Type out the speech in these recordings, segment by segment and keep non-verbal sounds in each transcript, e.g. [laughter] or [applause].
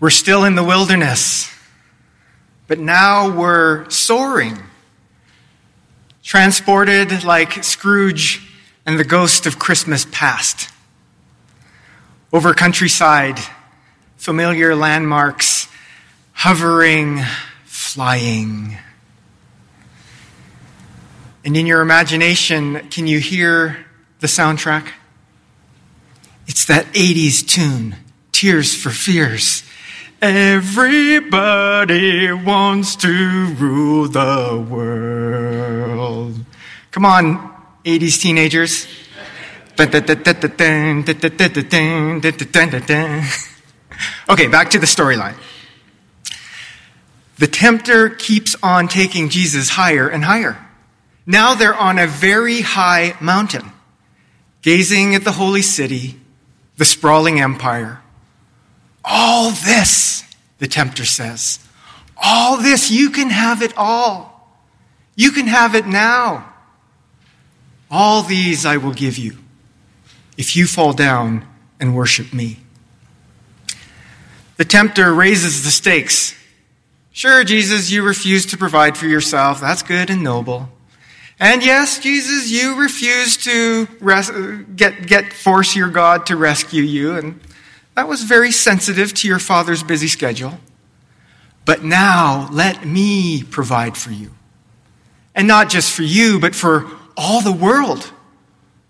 We're still in the wilderness, but now we're soaring, transported like Scrooge and the ghost of Christmas past. Over countryside, familiar landmarks, hovering, flying. And in your imagination, can you hear the soundtrack? It's that 80s tune, Tears for Fears. Everybody wants to rule the world. Come on, 80s teenagers. Okay, back to the storyline. The tempter keeps on taking Jesus higher and higher. Now they're on a very high mountain, gazing at the holy city, the sprawling empire. All this, the tempter says, all this, you can have it all. You can have it now. All these I will give you if you fall down and worship me. The tempter raises the stakes. Sure, Jesus, you refuse to provide for yourself. That's good and noble. And yes, Jesus, you refuse to res- get, get force your God to rescue you. And that was very sensitive to your father's busy schedule. But now let me provide for you. And not just for you, but for all the world,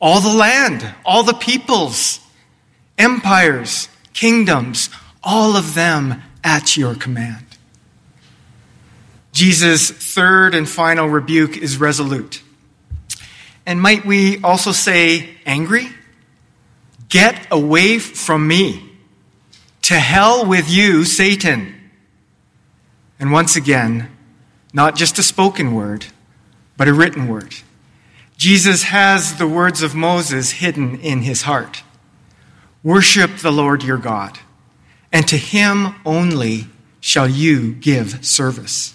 all the land, all the peoples, empires, kingdoms, all of them at your command. Jesus' third and final rebuke is resolute. And might we also say angry? Get away from me. To hell with you, Satan. And once again, not just a spoken word, but a written word. Jesus has the words of Moses hidden in his heart. Worship the Lord your God, and to him only shall you give service.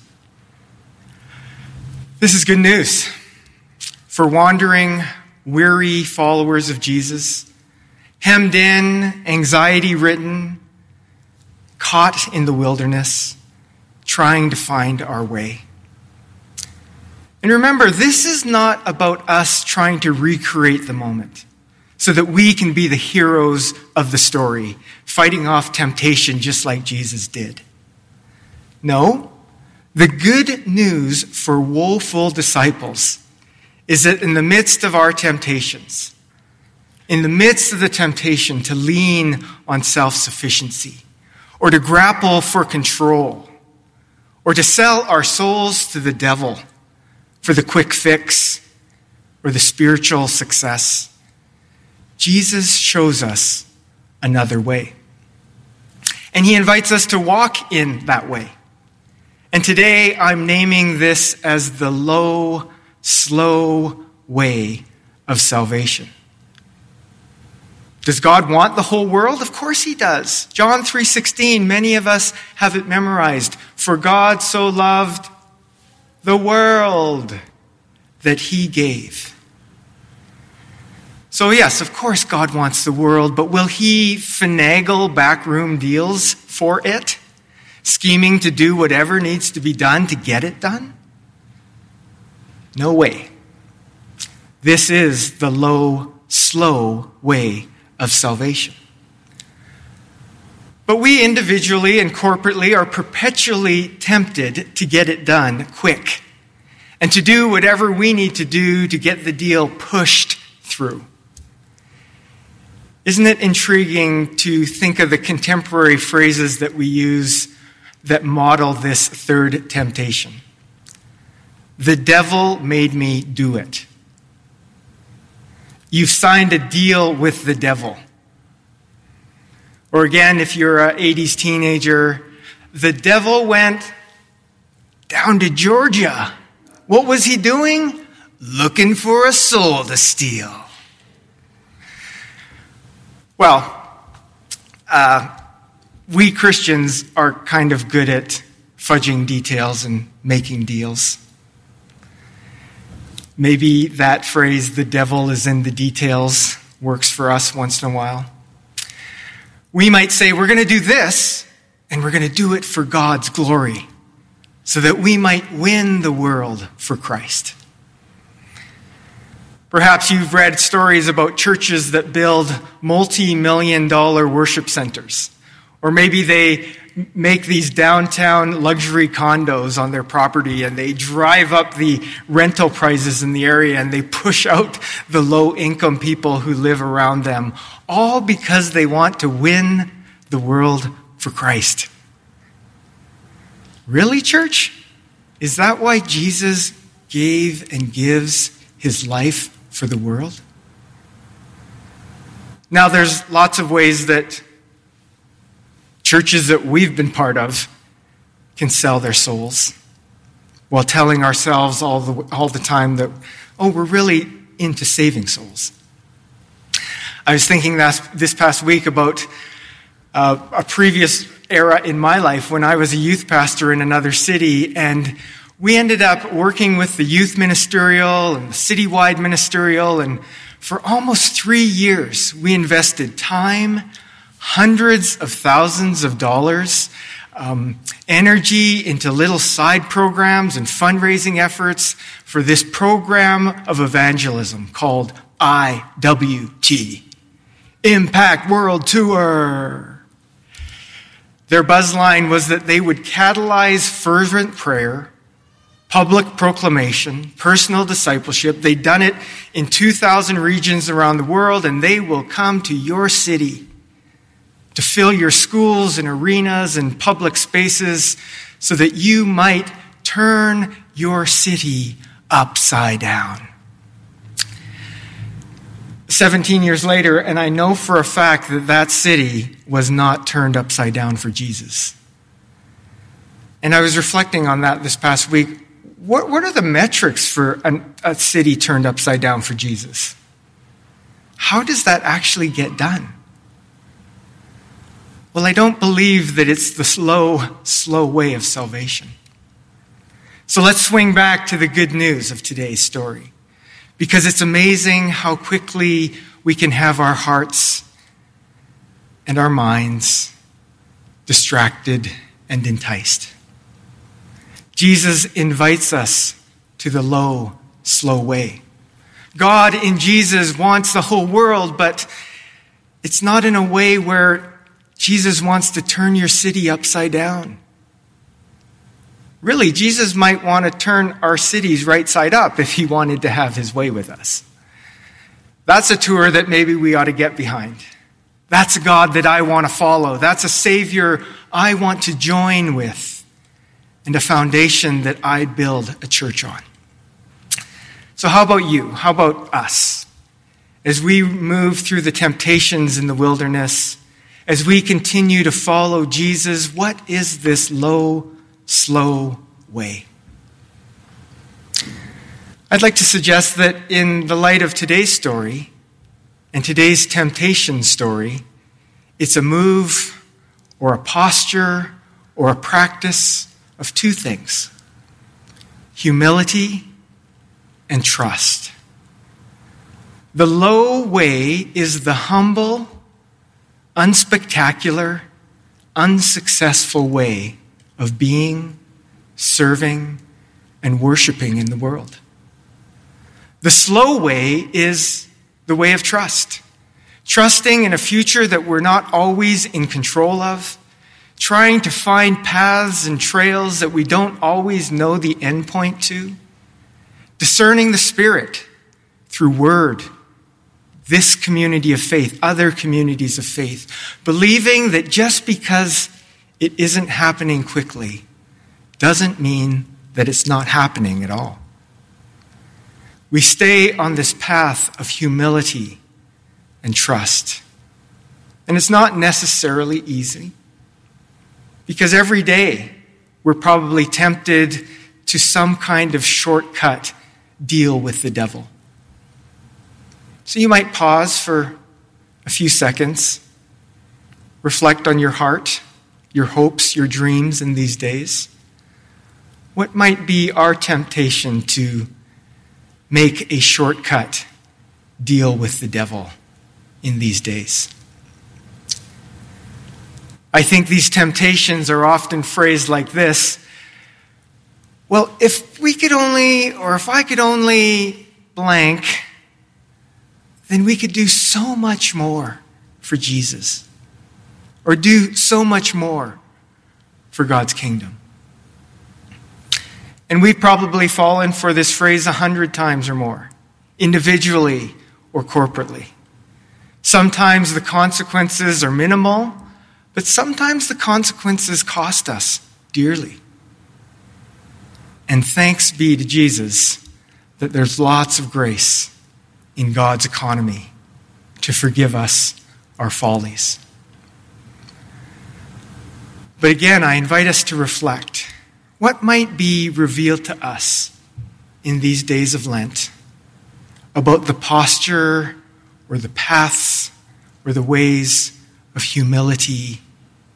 This is good news for wandering, weary followers of Jesus, hemmed in, anxiety ridden, caught in the wilderness, trying to find our way. And remember, this is not about us trying to recreate the moment so that we can be the heroes of the story, fighting off temptation just like Jesus did. No, the good news for woeful disciples is that in the midst of our temptations, in the midst of the temptation to lean on self sufficiency, or to grapple for control, or to sell our souls to the devil for the quick fix or the spiritual success, Jesus shows us another way. And he invites us to walk in that way. And today I'm naming this as the low, slow way of salvation. Does God want the whole world? Of course he does. John 3:16, many of us have it memorized. For God so loved the world that he gave. So, yes, of course, God wants the world, but will he finagle backroom deals for it? Scheming to do whatever needs to be done to get it done? No way. This is the low, slow way of salvation. But we individually and corporately are perpetually tempted to get it done quick and to do whatever we need to do to get the deal pushed through. Isn't it intriguing to think of the contemporary phrases that we use that model this third temptation? The devil made me do it. You've signed a deal with the devil. Or again, if you're an 80s teenager, the devil went down to Georgia. What was he doing? Looking for a soul to steal. Well, uh, we Christians are kind of good at fudging details and making deals. Maybe that phrase, the devil is in the details, works for us once in a while. We might say, we're going to do this, And we're going to do it for God's glory so that we might win the world for Christ. Perhaps you've read stories about churches that build multi million dollar worship centers. Or maybe they make these downtown luxury condos on their property and they drive up the rental prices in the area and they push out the low income people who live around them, all because they want to win the world for Christ. Really, church? Is that why Jesus gave and gives his life for the world? Now, there's lots of ways that churches that we've been part of can sell their souls while telling ourselves all the, all the time that, oh, we're really into saving souls. I was thinking this, this past week about uh, a previous era in my life when I was a youth pastor in another city, and we ended up working with the youth ministerial and the citywide ministerial, and for almost three years, we invested time, hundreds of thousands of dollars, um, energy into little side programs and fundraising efforts for this program of evangelism called IWT Impact World Tour. Their buzzline was that they would catalyze fervent prayer public proclamation, personal discipleship. They've done it in 2,000 regions around the world, and they will come to your city to fill your schools and arenas and public spaces so that you might turn your city upside down. 17 years later, and I know for a fact that that city was not turned upside down for Jesus. And I was reflecting on that this past week what, what are the metrics for an, a city turned upside down for Jesus? How does that actually get done? Well, I don't believe that it's the slow, slow way of salvation. So let's swing back to the good news of today's story. Because it's amazing how quickly we can have our hearts and our minds distracted and enticed. Jesus invites us to the low, slow way. God in Jesus wants the whole world, but it's not in a way where Jesus wants to turn your city upside down. Really, Jesus might want to turn our cities right side up if he wanted to have his way with us. That's a tour that maybe we ought to get behind. That's a God that I want to follow. That's a Savior I want to join with and a foundation that I build a church on. So, how about you? How about us? As we move through the temptations in the wilderness, as we continue to follow Jesus, what is this low, slow way? I'd like to suggest that in the light of today's story and today's temptation story, it's a move or a posture or a practice of two things humility and trust. The low way is the humble, unspectacular, unsuccessful way of being, serving, and worshiping in the world. The slow way is the way of trust. Trusting in a future that we're not always in control of, trying to find paths and trails that we don't always know the end point to, discerning the Spirit through Word, this community of faith, other communities of faith, believing that just because it isn't happening quickly doesn't mean that it's not happening at all. We stay on this path of humility and trust. And it's not necessarily easy. Because every day we're probably tempted to some kind of shortcut deal with the devil. So you might pause for a few seconds, reflect on your heart, your hopes, your dreams in these days. What might be our temptation to make a shortcut deal with the devil in these days? I think these temptations are often phrased like this Well, if we could only, or if I could only blank, then we could do so much more for Jesus, or do so much more for God's kingdom. And we've probably fallen for this phrase a hundred times or more, individually or corporately. Sometimes the consequences are minimal, but sometimes the consequences cost us dearly. And thanks be to Jesus that there's lots of grace in God's economy to forgive us our follies. But again, I invite us to reflect what might be revealed to us in these days of Lent about the posture or the paths or the ways of humility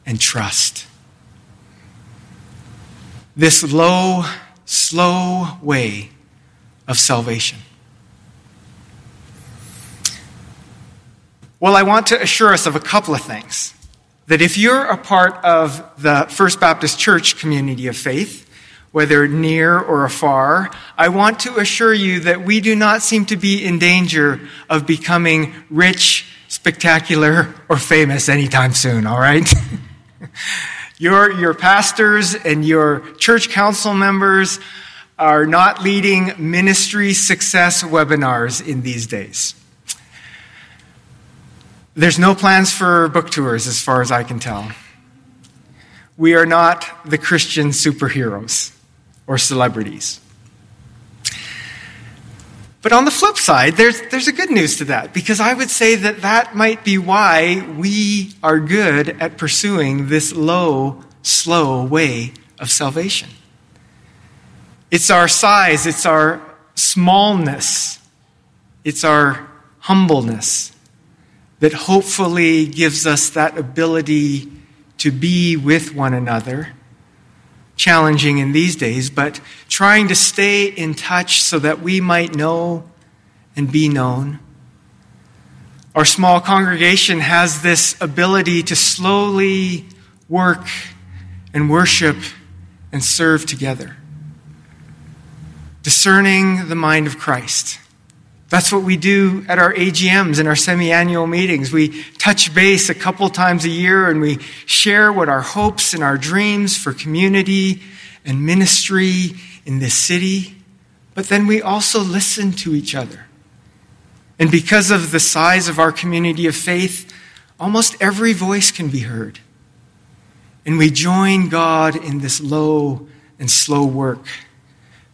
and trust. This low, slow way of salvation. Well, I want to assure us of a couple of things. That if you're a part of the First Baptist Church community of faith, whether near or afar, I want to assure you that we do not seem to be in danger of becoming rich, spectacular, or famous anytime soon, all right? [laughs] your, your pastors and your church council members are not leading ministry success webinars in these days. There's no plans for book tours, as far as I can tell. We are not the Christian superheroes or celebrities. But on the flip side, there's, there's a good news to that, because I would say that that might be why we are good at pursuing this low, slow way of salvation. It's our size, it's our smallness, it's our humbleness that hopefully gives us that ability to be with one another. Challenging in these days, but trying to stay in touch so that we might know and be known. Our small congregation has this ability to slowly work and worship and serve together. Discerning the mind of Christ that's what we do at our AGMs and our semi annual meetings. We touch base a couple times a year and we share what our hopes and our dreams for community and ministry in this city. But then we also listen to each other. And because of the size of our community of faith, almost every voice can be heard. And we join God in this low and slow work,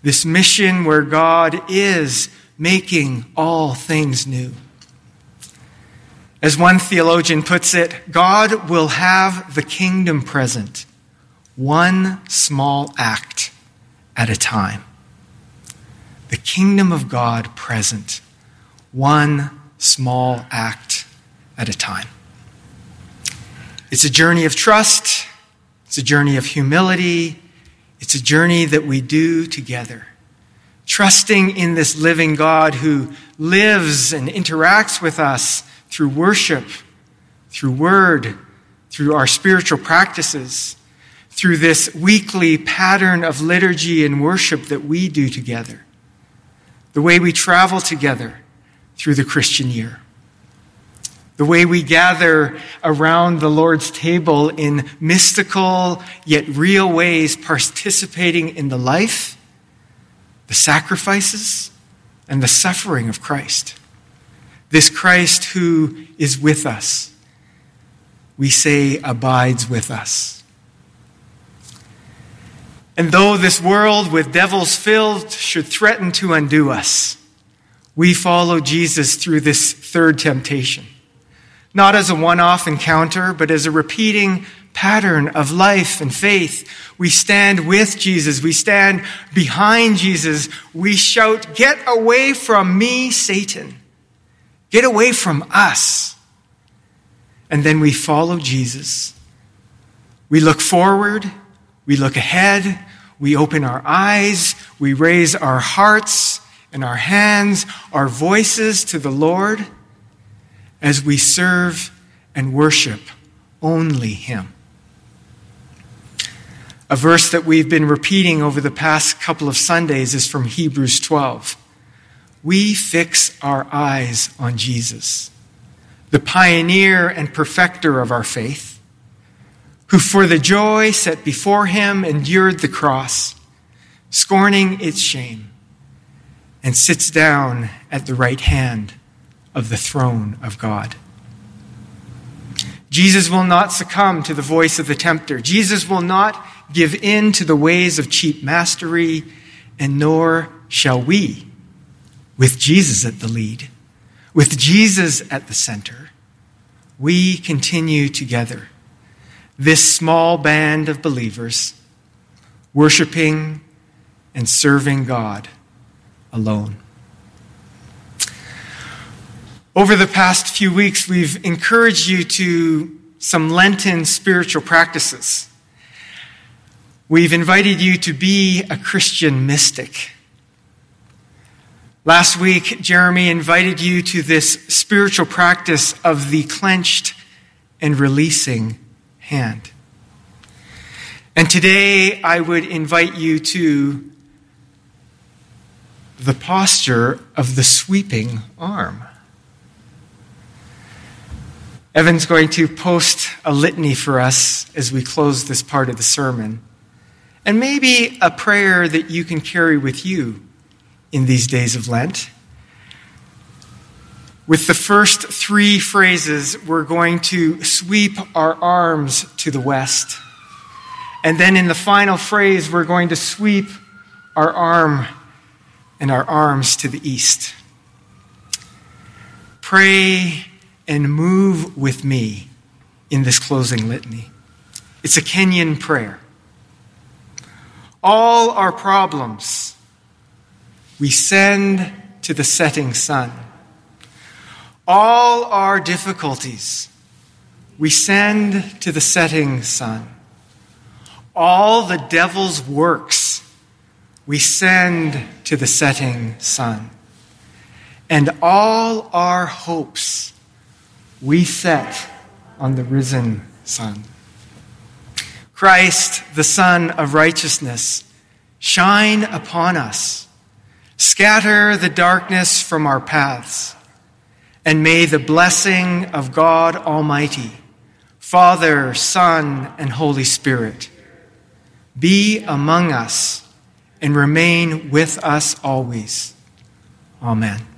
this mission where God is making all things new. As one theologian puts it, God will have the kingdom present, one small act at a time. The kingdom of God present, one small act at a time. It's a journey of trust, it's a journey of humility, it's a journey that we do together trusting in this living God who lives and interacts with us through worship, through word, through our spiritual practices, through this weekly pattern of liturgy and worship that we do together, the way we travel together through the Christian year. The way we gather around the Lord's table in mystical yet real ways, participating in the life the sacrifices and the suffering of Christ. This Christ who is with us, we say abides with us. And though this world with devils filled should threaten to undo us, we follow Jesus through this third temptation. Not as a one off encounter, but as a repeating pattern of life and faith. We stand with Jesus. We stand behind Jesus. We shout, Get away from me, Satan. Get away from us. And then we follow Jesus. We look forward. We look ahead. We open our eyes. We raise our hearts and our hands, our voices to the Lord as we serve and worship only Him. A verse that we've been repeating over the past couple of Sundays is from Hebrews 12. We fix our eyes on Jesus, the pioneer and perfecter of our faith, who for the joy set before him endured the cross, scorning its shame, and sits down at the right hand of the throne of God. Jesus will not succumb to the voice of the tempter. Jesus will not give in to the ways of cheap mastery, and nor shall we, with Jesus at the lead, with Jesus at the center. We continue together, this small band of believers, worshiping and serving God alone. Over the past few weeks, we've encouraged you to some Lenten spiritual practices. We've invited you to be a Christian mystic. Last week, Jeremy invited you to this spiritual practice of the clenched and releasing hand. And today, I would invite you to the posture of the sweeping arm. Evan's going to post a litany for us as we close this part of the sermon, and maybe a prayer that you can carry with you in these days of Lent. With the first three phrases, we're going to sweep our arms to the west. And then in the final phrase, we're going to sweep our arm and our arms to the east. Pray and move with me in this closing litany. It's a Kenyan prayer. All our problems we send to the setting sun. All our difficulties we send to the setting sun. All the devil's works we send to the setting sun. And all our hopes we set on the risen sun. Christ, the Sun of righteousness, shine upon us. Scatter the darkness from our paths. And may the blessing of God Almighty, Father, Son, and Holy Spirit be among us and remain with us always. Amen.